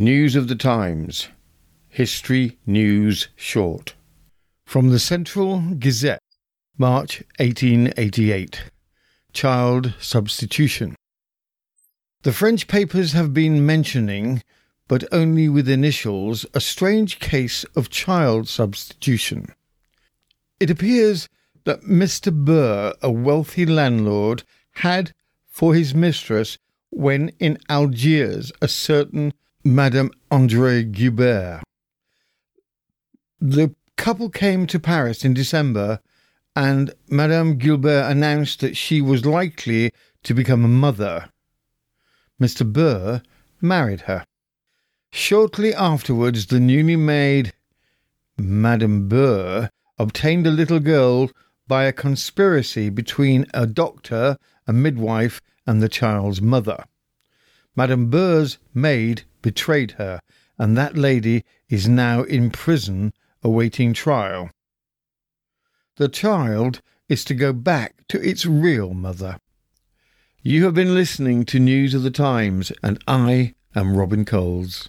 News of the Times. History News Short. From the Central Gazette, March 1888. Child Substitution. The French papers have been mentioning, but only with initials, a strange case of child substitution. It appears that Mr. Burr, a wealthy landlord, had for his mistress, when in Algiers, a certain Madame Andre Guibert. The couple came to Paris in December, and Madame Guibert announced that she was likely to become a mother. Mr. Burr married her. Shortly afterwards, the newly made Madame Burr obtained a little girl by a conspiracy between a doctor, a midwife, and the child's mother. Madame Burr's maid betrayed her, and that lady is now in prison awaiting trial. The child is to go back to its real mother. You have been listening to News of the Times, and I am Robin Coles.